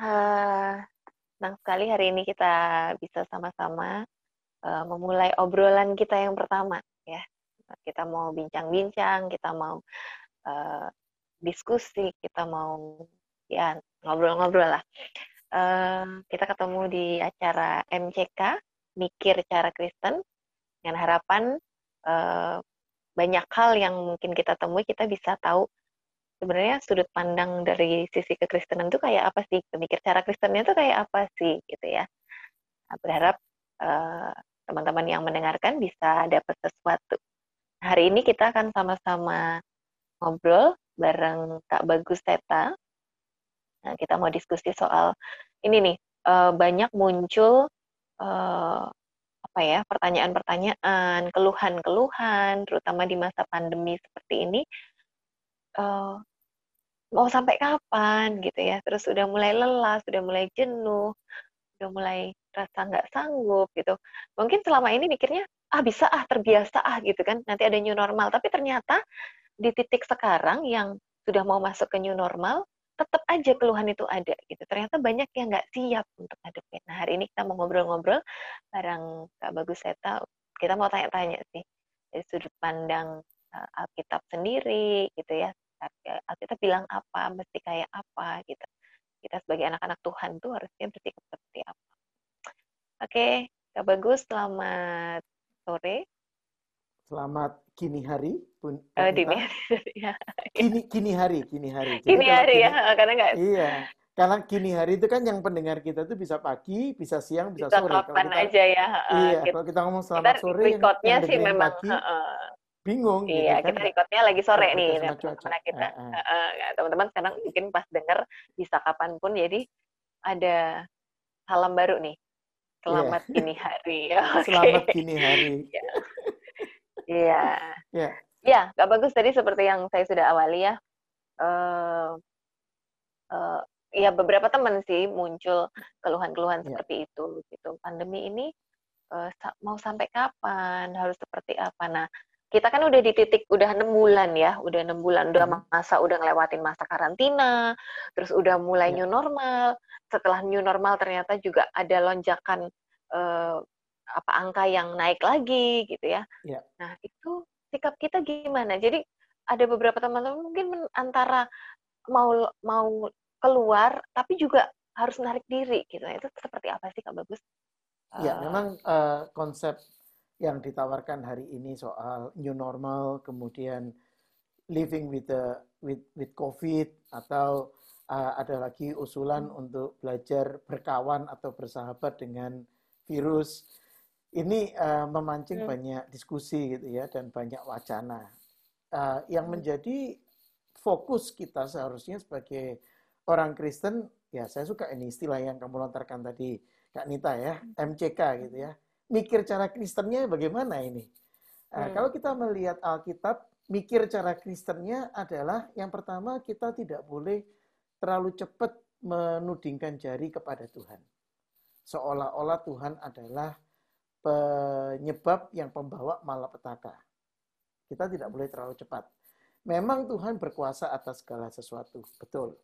Uh, senang sekali hari ini kita bisa sama-sama uh, memulai obrolan kita yang pertama ya. Kita mau bincang-bincang, kita mau uh, diskusi, kita mau ya ngobrol-ngobrol lah. Uh, kita ketemu di acara MCK Mikir Cara Kristen dengan harapan uh, banyak hal yang mungkin kita temui kita bisa tahu sebenarnya sudut pandang dari sisi kekristenan itu kayak apa sih? Pemikir cara Kristennya itu kayak apa sih? Gitu ya. Nah, berharap eh, teman-teman yang mendengarkan bisa dapat sesuatu. Hari ini kita akan sama-sama ngobrol bareng Kak Bagus Teta. Nah, kita mau diskusi soal ini nih uh, banyak muncul uh, apa ya pertanyaan-pertanyaan, keluhan-keluhan, terutama di masa pandemi seperti ini, uh, mau sampai kapan gitu ya? Terus sudah mulai lelah, sudah mulai jenuh, sudah mulai rasa nggak sanggup gitu. Mungkin selama ini mikirnya ah bisa ah terbiasa ah gitu kan, nanti ada new normal. Tapi ternyata di titik sekarang yang sudah mau masuk ke new normal, tetap aja keluhan itu ada gitu. Ternyata banyak yang nggak siap untuk ngadepin. Nah hari ini kita mau ngobrol-ngobrol bareng Kak Bagus Seta. Kita mau tanya-tanya sih dari sudut pandang uh, Alkitab sendiri gitu ya. Alkitab bilang apa, mesti kayak apa gitu. Kita sebagai anak-anak Tuhan tuh harusnya bersikap seperti apa. Oke, Kak Bagus, selamat sore. Selamat kini hari pun. Oh, dini hari. ya. Kini kini hari, kini hari. Jadi kini hari kini, ya, karena enggak. Iya. Karena kini hari itu kan yang pendengar kita tuh bisa pagi, bisa siang, bisa, bisa sore. Kapan kalau kita, aja ya. Iya, kita, kalau kita ngomong selamat kita sore, recordnya sih memang pagi, uh, bingung. Iya, gitu kan? kita recordnya lagi sore nih, teman-teman kita. Teman-teman sekarang mungkin pas denger bisa kapan pun, jadi ada salam baru nih. Selamat yeah. kini hari. Okay. Selamat kini hari. Iya. Iya. Iya. Ya, nggak bagus tadi seperti yang saya sudah awali ya. Uh, uh, ya beberapa teman sih muncul keluhan-keluhan yeah. seperti itu gitu. Pandemi ini uh, mau sampai kapan? Harus seperti apa? Nah, kita kan udah di titik udah enam bulan ya, udah enam bulan, udah hmm. masa udah ngelewatin masa karantina, terus udah mulai yeah. new normal. Setelah new normal ternyata juga ada lonjakan uh, apa angka yang naik lagi gitu ya. ya. Nah itu sikap kita gimana? Jadi ada beberapa teman-teman mungkin antara mau mau keluar tapi juga harus menarik diri gitu. Itu seperti apa sih Kak Bagus? Ya, uh, memang uh, konsep yang ditawarkan hari ini soal new normal, kemudian living with the with with COVID atau uh, ada lagi usulan untuk belajar berkawan atau bersahabat dengan virus ini uh, memancing hmm. banyak diskusi gitu ya dan banyak wacana. Uh, yang hmm. menjadi fokus kita seharusnya sebagai orang Kristen, ya saya suka ini istilah yang kamu lontarkan tadi, Kak Nita ya, MCK gitu ya. Mikir cara Kristennya bagaimana ini? Uh, hmm. Kalau kita melihat Alkitab, mikir cara Kristennya adalah yang pertama kita tidak boleh terlalu cepat menudingkan jari kepada Tuhan. Seolah-olah Tuhan adalah penyebab yang pembawa malapetaka. Kita tidak boleh terlalu cepat. Memang Tuhan berkuasa atas segala sesuatu, betul.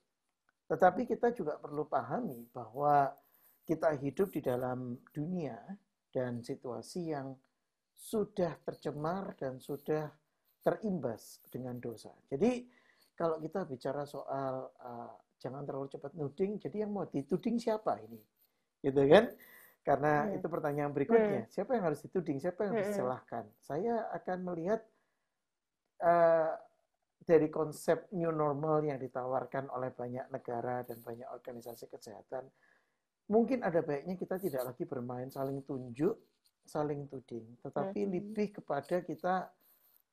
Tetapi kita juga perlu pahami bahwa kita hidup di dalam dunia dan situasi yang sudah tercemar dan sudah terimbas dengan dosa. Jadi kalau kita bicara soal uh, jangan terlalu cepat nuding, jadi yang mau dituding siapa ini? Gitu kan? Karena hmm. itu pertanyaan berikutnya, hmm. siapa yang harus dituding, siapa yang harus hmm. disalahkan? Saya akan melihat uh, dari konsep new normal yang ditawarkan oleh banyak negara dan banyak organisasi kesehatan, mungkin ada baiknya kita tidak lagi bermain saling tunjuk, saling tuding, tetapi hmm. lebih kepada kita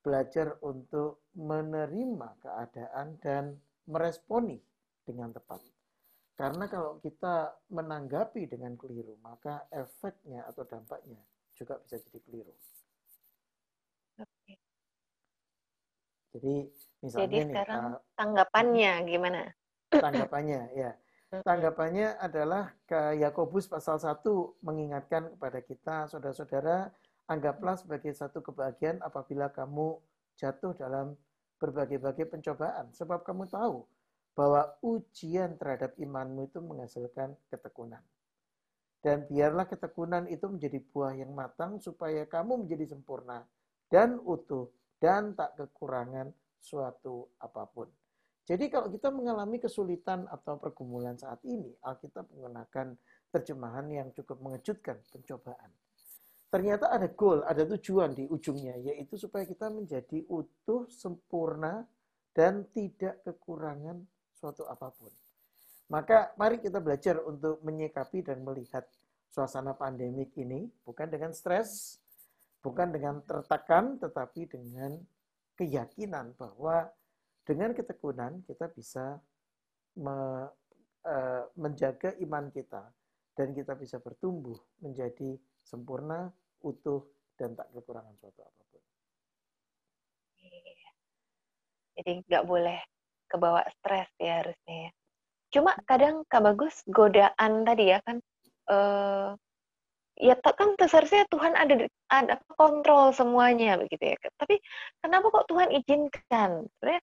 belajar untuk menerima keadaan dan meresponi dengan tepat. Karena kalau kita menanggapi dengan keliru, maka efeknya atau dampaknya juga bisa jadi keliru. Oke. Jadi misalnya jadi nih, sekarang uh, tanggapannya gimana? Tanggapannya ya. Tanggapannya adalah ke Yakobus pasal 1 mengingatkan kepada kita saudara-saudara anggaplah sebagai satu kebahagiaan apabila kamu jatuh dalam berbagai-bagai pencobaan sebab kamu tahu bahwa ujian terhadap imanmu itu menghasilkan ketekunan. Dan biarlah ketekunan itu menjadi buah yang matang supaya kamu menjadi sempurna dan utuh dan tak kekurangan suatu apa pun. Jadi kalau kita mengalami kesulitan atau pergumulan saat ini, Alkitab menggunakan terjemahan yang cukup mengejutkan, pencobaan. Ternyata ada goal, ada tujuan di ujungnya, yaitu supaya kita menjadi utuh, sempurna, dan tidak kekurangan suatu apa pun. Maka mari kita belajar untuk menyikapi dan melihat suasana pandemik ini bukan dengan stres, bukan dengan tertekan, tetapi dengan keyakinan bahwa dengan ketekunan kita bisa me, uh, menjaga iman kita dan kita bisa bertumbuh menjadi sempurna, utuh, dan tak kekurangan suatu apa pun. Jadi nggak boleh kebawa stres ya harusnya ya. Cuma kadang Kak Bagus godaan tadi ya kan uh, ya kan seharusnya Tuhan ada ada kontrol semuanya begitu ya. Tapi kenapa kok Tuhan izinkan? Sebenarnya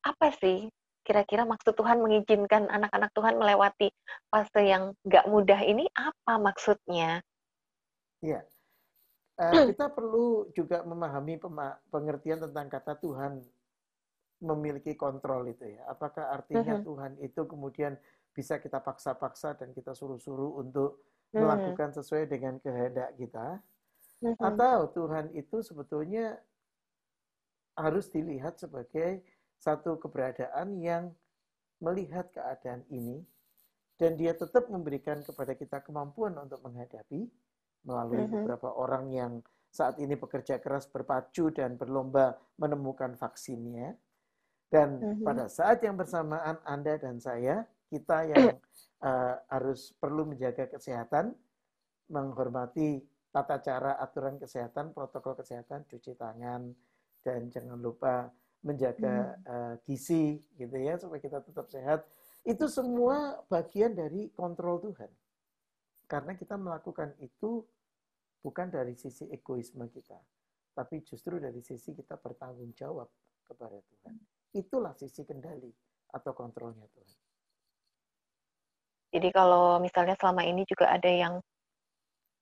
apa sih kira-kira maksud Tuhan mengizinkan anak-anak Tuhan melewati fase yang nggak mudah ini apa maksudnya? Iya, uh, kita perlu juga memahami pengertian tentang kata Tuhan memiliki kontrol itu ya. Apakah artinya uh-huh. Tuhan itu kemudian bisa kita paksa-paksa dan kita suruh-suruh untuk uh-huh. melakukan sesuai dengan kehendak kita? Uh-huh. Atau Tuhan itu sebetulnya harus dilihat sebagai satu keberadaan yang melihat keadaan ini dan dia tetap memberikan kepada kita kemampuan untuk menghadapi melalui uh-huh. beberapa orang yang saat ini bekerja keras berpacu dan berlomba menemukan vaksinnya dan mm-hmm. pada saat yang bersamaan Anda dan saya, kita yang uh, harus perlu menjaga kesehatan, menghormati tata cara aturan kesehatan, protokol kesehatan, cuci tangan, dan jangan lupa menjaga mm. uh, gizi gitu ya supaya kita tetap sehat. Itu semua bagian dari kontrol Tuhan. Karena kita melakukan itu bukan dari sisi egoisme kita, tapi justru dari sisi kita bertanggung jawab kepada Tuhan. Itulah sisi kendali atau kontrolnya Tuhan. Jadi kalau misalnya selama ini juga ada yang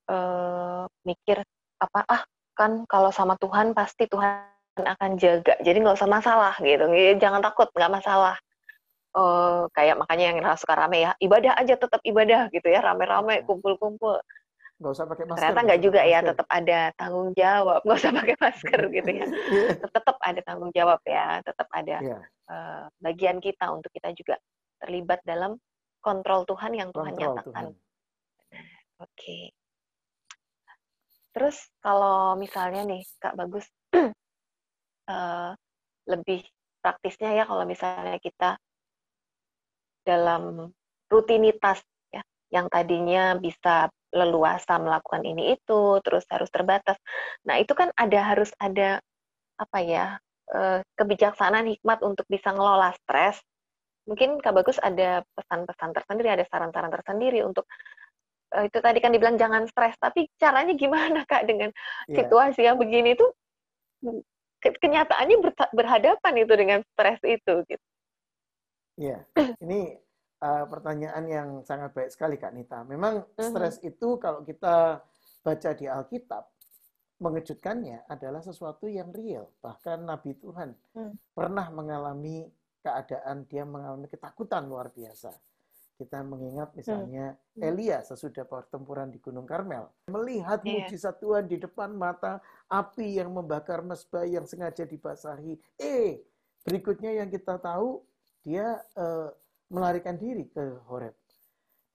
uh, mikir apa ah kan kalau sama Tuhan pasti Tuhan akan jaga, jadi nggak usah masalah gitu, jangan takut nggak masalah. Uh, kayak makanya yang suka rame ya ibadah aja tetap ibadah gitu ya rame-rame kumpul-kumpul nggak usah pakai masker. Ternyata nggak juga ya, tetap ada tanggung jawab, nggak usah pakai masker gitu ya. Iya. tetap ada tanggung jawab ya, tetap ada yeah. Iya. uh, bagian kita untuk kita juga terlibat dalam kontrol Tuhan yang Tuhan kontrol nyatakan. Oke. Okay. Terus kalau misalnya nih Kak Bagus uh, lebih praktisnya ya kalau misalnya kita dalam rutinitas ya yang tadinya bisa leluasa melakukan ini itu, terus harus terbatas. Nah, itu kan ada harus ada apa ya eh, kebijaksanaan hikmat untuk bisa ngelola stres. Mungkin Kak Bagus ada pesan-pesan tersendiri, ada saran-saran tersendiri untuk eh, itu tadi kan dibilang jangan stres, tapi caranya gimana Kak dengan yeah. situasi yang begini itu kenyataannya berhadapan itu dengan stres itu gitu. Iya, yeah. ini uh, pertanyaan yang sangat baik sekali Kak Nita. Memang uh-huh. stres itu kalau kita baca di Alkitab, mengejutkannya adalah sesuatu yang real. Bahkan Nabi Tuhan uh. pernah mengalami keadaan dia mengalami ketakutan luar biasa. Kita mengingat misalnya hmm. Elia sesudah pertempuran di Gunung Karmel. Melihat yeah. mujizat Tuhan di depan mata, api yang membakar mesbah yang sengaja dibasahi. Eh, berikutnya yang kita tahu, dia uh, melarikan diri ke Horeb.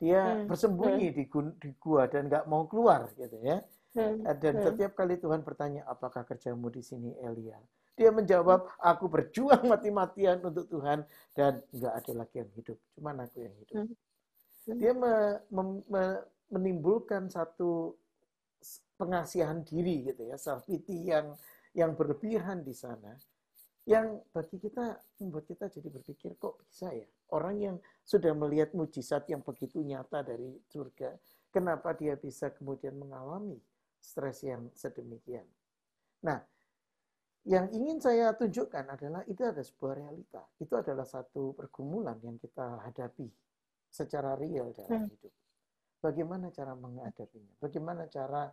Dia hmm. bersembunyi hmm. Di, gu di gua dan nggak mau keluar gitu ya. Hmm. Eh, dan hmm. setiap kali Tuhan bertanya, apakah kerjamu di sini Elia? Dia menjawab, aku berjuang mati-matian untuk Tuhan dan nggak ada lagi yang hidup, cuma aku yang hidup. Hmm. Dia me, me, me, menimbulkan satu pengasihan diri gitu ya, self pity yang yang berlebihan di sana yang bagi kita membuat kita jadi berpikir kok bisa ya orang yang sudah melihat mujizat yang begitu nyata dari surga kenapa dia bisa kemudian mengalami stres yang sedemikian nah yang ingin saya tunjukkan adalah itu ada sebuah realita. Itu adalah satu pergumulan yang kita hadapi secara real dalam hmm. hidup. Bagaimana cara menghadapinya? Bagaimana cara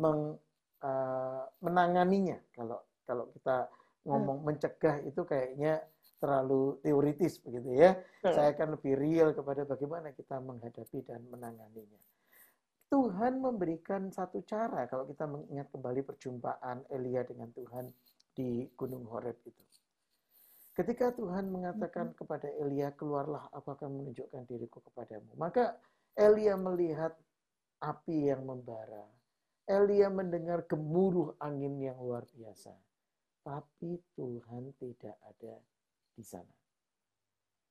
meng, uh, menanganinya? Kalau kalau kita ngomong hmm. mencegah itu kayaknya terlalu teoritis begitu ya. Hmm. Saya akan lebih real kepada bagaimana kita menghadapi dan menanganinya. Tuhan memberikan satu cara kalau kita mengingat kembali perjumpaan Elia dengan Tuhan di Gunung Horeb itu. Ketika Tuhan mengatakan kepada Elia, keluarlah aku akan menunjukkan diriku kepadamu. Maka Elia melihat api yang membara. Elia mendengar gemuruh angin yang luar biasa. Tapi Tuhan tidak ada di sana.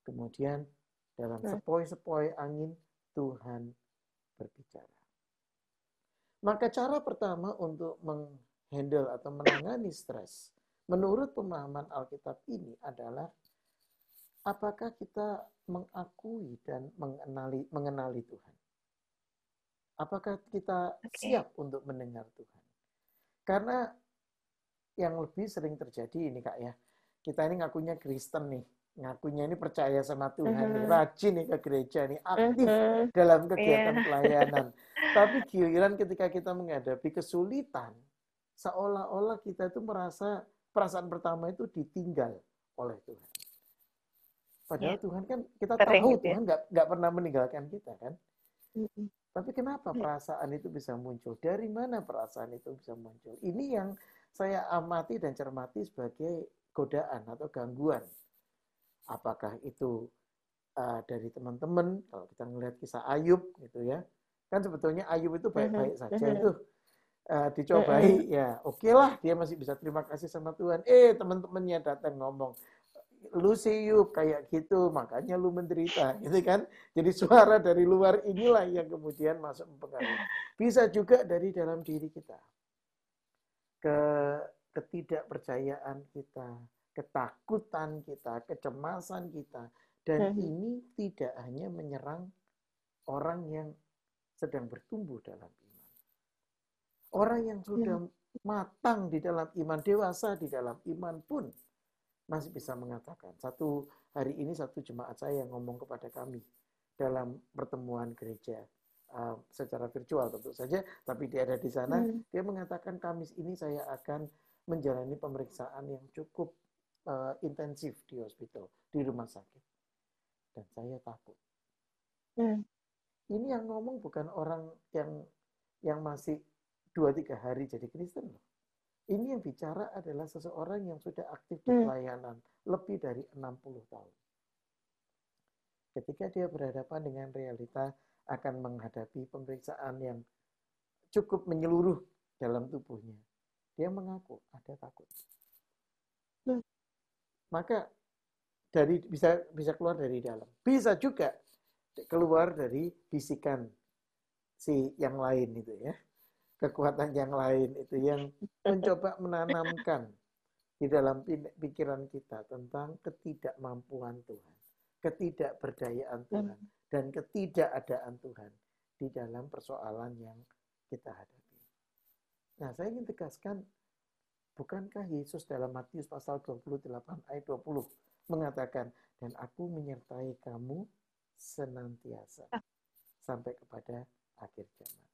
Kemudian dalam nah. sepoi-sepoi angin Tuhan berbicara. Maka cara pertama untuk meng handle atau menangani stres menurut pemahaman Alkitab ini adalah apakah kita mengakui dan mengenali mengenali Tuhan? Apakah kita okay. siap untuk mendengar Tuhan? Karena yang lebih sering terjadi ini Kak ya, kita ini ngakunya Kristen nih, ngakunya ini percaya sama Tuhan, uh -huh. nih, rajin nih ke gereja nih, aktif uh -huh. dalam kegiatan yeah. pelayanan. Tapi giliran ketika kita menghadapi kesulitan, seolah-olah kita itu merasa perasaan pertama itu ditinggal oleh Tuhan. Padahal ya. Tuhan kan kita Sering tahu ya. Tuhan nggak nggak pernah meninggalkan kita kan. Mm-hmm. Tapi kenapa iya. perasaan itu bisa muncul? Dari mana perasaan itu bisa muncul? Ini yang saya amati dan cermati sebagai godaan atau gangguan. Apakah itu uh, dari teman-teman? Kalau kita melihat kisah Ayub gitu ya, kan sebetulnya Ayub itu baik-baik mm-hmm. saja itu. Uh, dicobai ya oke okay lah dia masih bisa terima kasih sama Tuhan. Eh teman-temannya datang ngomong lu siyuk kayak gitu. Makanya lu menderita gitu kan? Jadi suara dari luar inilah yang kemudian masuk mempengaruhi. Bisa juga dari dalam diri kita. Ke ketidakpercayaan kita ketakutan kita kecemasan kita. Dan ini tidak hanya menyerang orang yang sedang bertumbuh dalam Orang yang sudah hmm. matang di dalam iman, dewasa di dalam iman pun masih bisa mengatakan. Satu hari ini satu jemaat saya yang ngomong kepada kami dalam pertemuan gereja uh, secara virtual tentu saja, tapi dia ada di sana. Hmm. Dia mengatakan Kamis ini saya akan menjalani pemeriksaan yang cukup uh, intensif di hospital, di rumah sakit. Dan saya takut. Hmm. Ini yang ngomong bukan orang yang yang masih dua tiga hari jadi Kristen loh. Ini yang bicara adalah seseorang yang sudah aktif di hmm. pelayanan lebih dari 60 tahun. Ketika dia berhadapan dengan realita akan menghadapi pemeriksaan yang cukup menyeluruh dalam tubuhnya, dia mengaku ada takut. Hmm. Maka dari bisa bisa keluar dari dalam. Bisa juga keluar dari bisikan si yang lain itu ya kekuatan yang lain itu yang mencoba menanamkan di dalam pikiran kita tentang ketidakmampuan Tuhan, ketidakberdayaan Tuhan, dan ketidakadaan Tuhan di dalam persoalan yang kita hadapi. Nah, saya ingin tegaskan, bukankah Yesus dalam Matius pasal 28 ayat 20 mengatakan, dan aku menyertai kamu senantiasa sampai kepada akhir zaman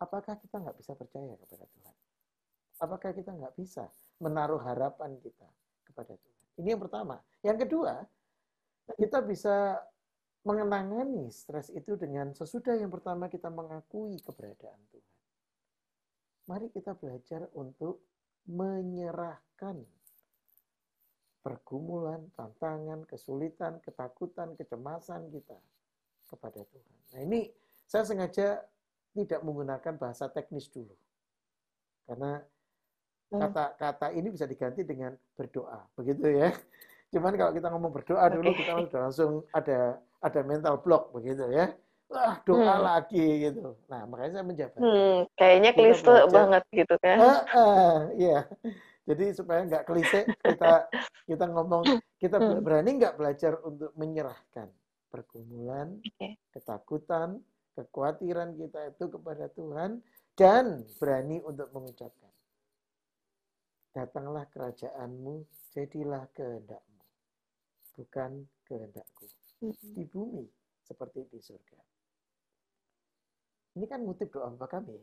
apakah kita nggak bisa percaya kepada Tuhan? Apakah kita nggak bisa menaruh harapan kita kepada Tuhan? Ini yang pertama. Yang kedua, kita bisa mengenangani stres itu dengan sesudah yang pertama kita mengakui keberadaan Tuhan. Mari kita belajar untuk menyerahkan pergumulan, tantangan, kesulitan, ketakutan, kecemasan kita kepada Tuhan. Nah ini saya sengaja tidak menggunakan bahasa teknis dulu. Karena hmm. kata-kata ini bisa diganti dengan berdoa, begitu ya. Cuman kalau kita ngomong berdoa dulu kita udah langsung ada ada mental block begitu ya. Wah, doa hmm. lagi gitu. Nah, makanya saya menjabat. Hmm, kayaknya klise banget gitu kan. Uh, uh, iya. Jadi supaya nggak klise kita kita ngomong kita hmm. berani nggak belajar untuk menyerahkan pergumulan, okay. ketakutan, kekhawatiran kita itu kepada Tuhan dan berani untuk mengucapkan. datanglah kerajaanmu, jadilah kehendakmu, bukan kehendakku. Di bumi seperti di surga. Ini kan ngutip doa Bapak kami.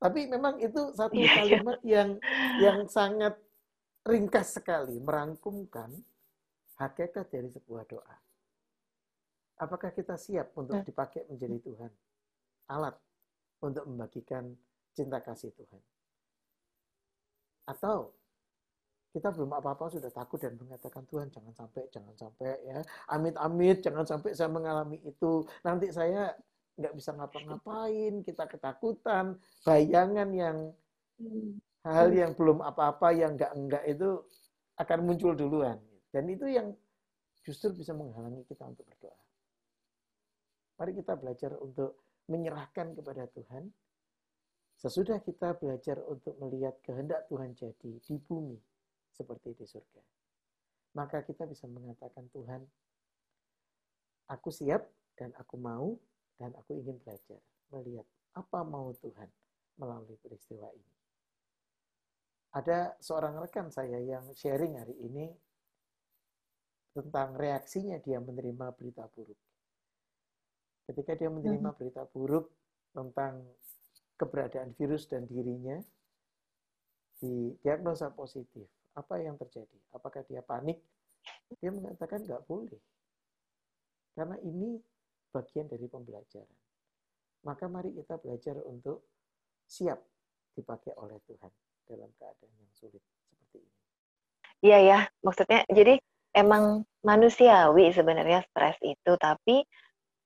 Tapi memang itu satu iya, iya. kalimat yang yang sangat ringkas sekali merangkumkan hakikat dari sebuah doa. Apakah kita siap untuk hmm. dipakai menjadi Tuhan? Alat untuk membagikan cinta kasih Tuhan. Atau kita belum apa-apa sudah takut dan mengatakan Tuhan jangan sampai jangan sampai ya amit-amit jangan sampai saya mengalami itu nanti saya nggak bisa ngapa-ngapain kita ketakutan bayangan yang hal yang belum apa-apa yang nggak enggak itu akan muncul duluan. Dan itu yang justru bisa menghalangi kita untuk berdoa. Mari kita belajar untuk menyerahkan kepada Tuhan. Sesudah kita belajar untuk melihat kehendak Tuhan jadi di bumi seperti di surga, maka kita bisa mengatakan Tuhan, aku siap dan aku mau dan aku ingin belajar melihat apa mau Tuhan melalui peristiwa ini. Ada seorang rekan saya yang sharing hari ini tentang reaksinya dia menerima berita buruk. Ketika dia menerima hmm. berita buruk tentang keberadaan virus dan dirinya di diagnosa positif. Apa yang terjadi? Apakah dia panik? Dia mengatakan nggak boleh. Karena ini bagian dari pembelajaran. Maka mari kita belajar untuk siap dipakai oleh Tuhan dalam keadaan yang sulit seperti ini. Iya ya, maksudnya jadi emang manusiawi sebenarnya stres itu, tapi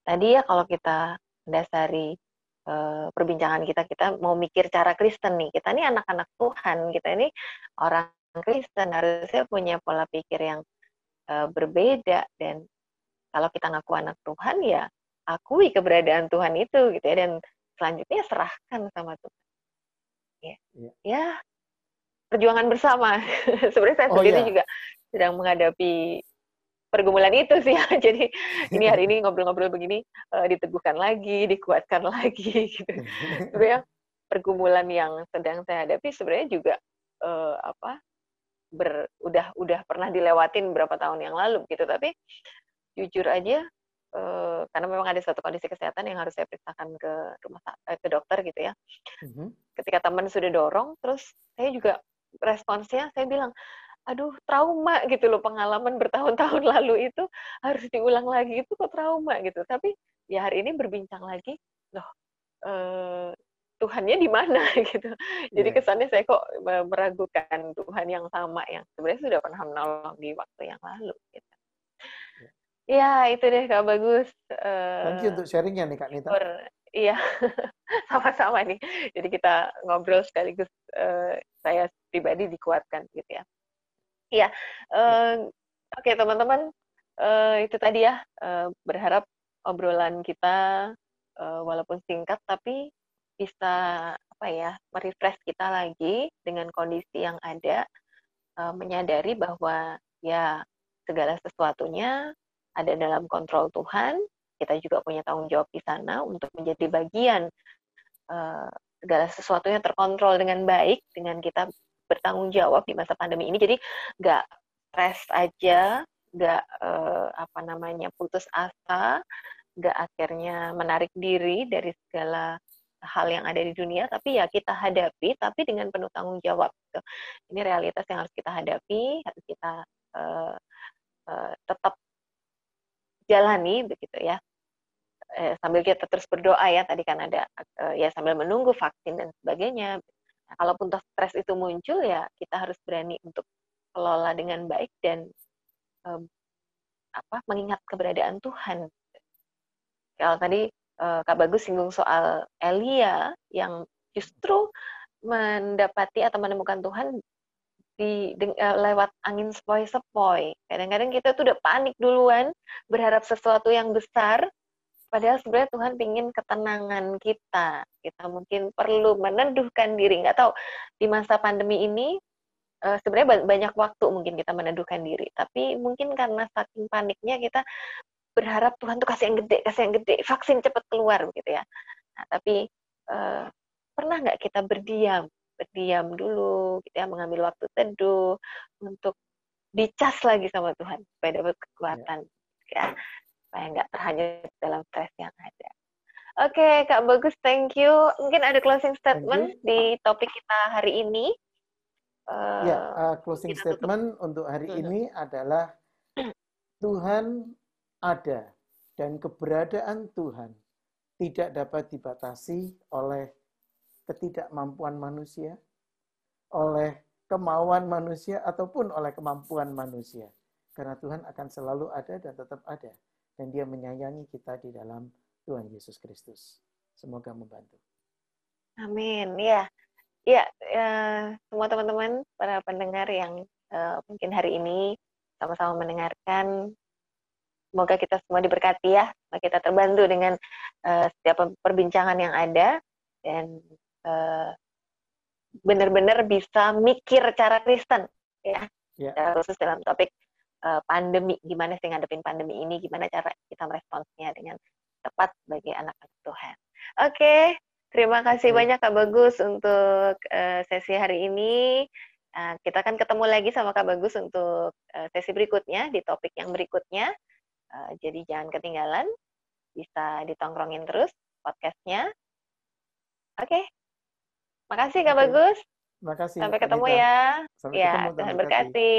tadi ya kalau kita dasari uh, perbincangan kita kita mau mikir cara Kristen nih kita ini anak-anak Tuhan kita ini orang Kristen harusnya punya pola pikir yang uh, berbeda dan kalau kita ngaku anak Tuhan ya akui keberadaan Tuhan itu gitu ya dan selanjutnya serahkan sama Tuhan ya ya, ya perjuangan bersama sebenarnya saya oh, sendiri ya. juga sedang menghadapi pergumulan itu sih ya. Jadi ini hari ini ngobrol-ngobrol begini uh, diteguhkan lagi, dikuatkan lagi gitu. Sebenarnya pergumulan yang sedang saya hadapi sebenarnya juga uh, apa ber udah udah pernah dilewatin beberapa tahun yang lalu gitu. Tapi jujur aja uh, karena memang ada satu kondisi kesehatan yang harus saya periksakan ke rumah uh, ke dokter gitu ya. Mm-hmm. Ketika teman sudah dorong, terus saya juga responsnya saya bilang aduh trauma gitu loh pengalaman bertahun-tahun lalu itu harus diulang lagi itu kok trauma gitu tapi ya hari ini berbincang lagi loh eh, Tuhannya di mana gitu jadi yeah. kesannya saya kok meragukan Tuhan yang sama yang sebenarnya sudah pernah menolong di waktu yang lalu gitu yeah. ya itu deh kak bagus. Uh, thank you untuk sharingnya nih kak Nita. Iya sama-sama nih. Jadi kita ngobrol sekaligus uh, saya pribadi dikuatkan gitu ya. Iya, uh, oke okay, teman-teman, uh, itu tadi ya uh, berharap obrolan kita uh, walaupun singkat tapi bisa apa ya merefresh kita lagi dengan kondisi yang ada, uh, menyadari bahwa ya segala sesuatunya ada dalam kontrol Tuhan, kita juga punya tanggung jawab di sana untuk menjadi bagian uh, segala sesuatunya terkontrol dengan baik dengan kita bertanggung jawab di masa pandemi ini. Jadi nggak stres aja, nggak uh, apa namanya putus asa, nggak akhirnya menarik diri dari segala hal yang ada di dunia, tapi ya kita hadapi, tapi dengan penuh tanggung jawab. Gitu. Ini realitas yang harus kita hadapi, harus kita uh, uh, tetap jalani begitu ya sambil kita terus berdoa ya tadi kan ada ya sambil menunggu vaksin dan sebagainya Nah, kalaupun stres itu muncul ya kita harus berani untuk kelola dengan baik dan um, apa mengingat keberadaan Tuhan. Kalau tadi uh, Kak Bagus singgung soal Elia yang justru mendapati atau menemukan Tuhan di, uh, lewat angin sepoi-sepoi. Kadang-kadang kita tuh udah panik duluan, berharap sesuatu yang besar, Padahal sebenarnya Tuhan ingin ketenangan kita. Kita mungkin perlu meneduhkan diri. Nggak tahu di masa pandemi ini uh, sebenarnya banyak waktu mungkin kita meneduhkan diri. Tapi mungkin karena saking paniknya kita berharap Tuhan tuh kasih yang gede, kasih yang gede, vaksin cepat keluar gitu ya. Nah, tapi uh, pernah nggak kita berdiam berdiam dulu, gitu ya, mengambil waktu teduh untuk dicas lagi sama Tuhan supaya dapat kekuatan, ya, ya supaya nggak terhanyut dalam stres yang ada. Oke, okay, Kak Bagus, thank you. Mungkin ada closing statement di topik kita hari ini. Uh, ya, uh, closing statement tutup. untuk hari hmm. ini adalah Tuhan ada dan keberadaan Tuhan tidak dapat dibatasi oleh ketidakmampuan manusia, oleh kemauan manusia, ataupun oleh kemampuan manusia. Karena Tuhan akan selalu ada dan tetap ada. Dan dia menyayangi kita di dalam Tuhan Yesus Kristus. Semoga membantu. Amin. Ya, ya, semua teman-teman, para pendengar yang uh, mungkin hari ini sama-sama mendengarkan Semoga kita semua diberkati ya, semoga kita terbantu dengan uh, setiap perbincangan yang ada dan benar-benar bisa mikir cara Kristen ya, yeah. khusus dalam topik uh, pandemi, gimana sih ngadepin pandemi ini, gimana cara kita meresponsnya dengan tepat bagi anak-anak Tuhan. Oke, okay. terima kasih yeah. banyak Kak Bagus untuk uh, sesi hari ini. Uh, kita akan ketemu lagi sama Kak Bagus untuk uh, sesi berikutnya di topik yang berikutnya. Uh, jadi jangan ketinggalan, bisa ditongkrongin terus podcastnya. Oke, okay. Makasih Kak. Bagus. Makasih. Sampai ketemu ya. Sampai ya, ketemu, Tuhan berkati.